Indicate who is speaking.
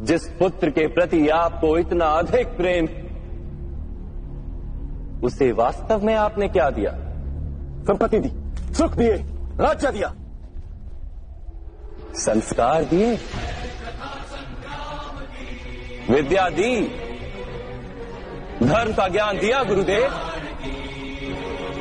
Speaker 1: जिस पुत्र के प्रति आपको इतना अधिक प्रेम उसे वास्तव में आपने क्या दिया?
Speaker 2: संपत्ति दी सुख दिए राज्य दिया।
Speaker 1: संस्कार दिए विद्या दी धर्म का ज्ञान दिया गुरुदेव।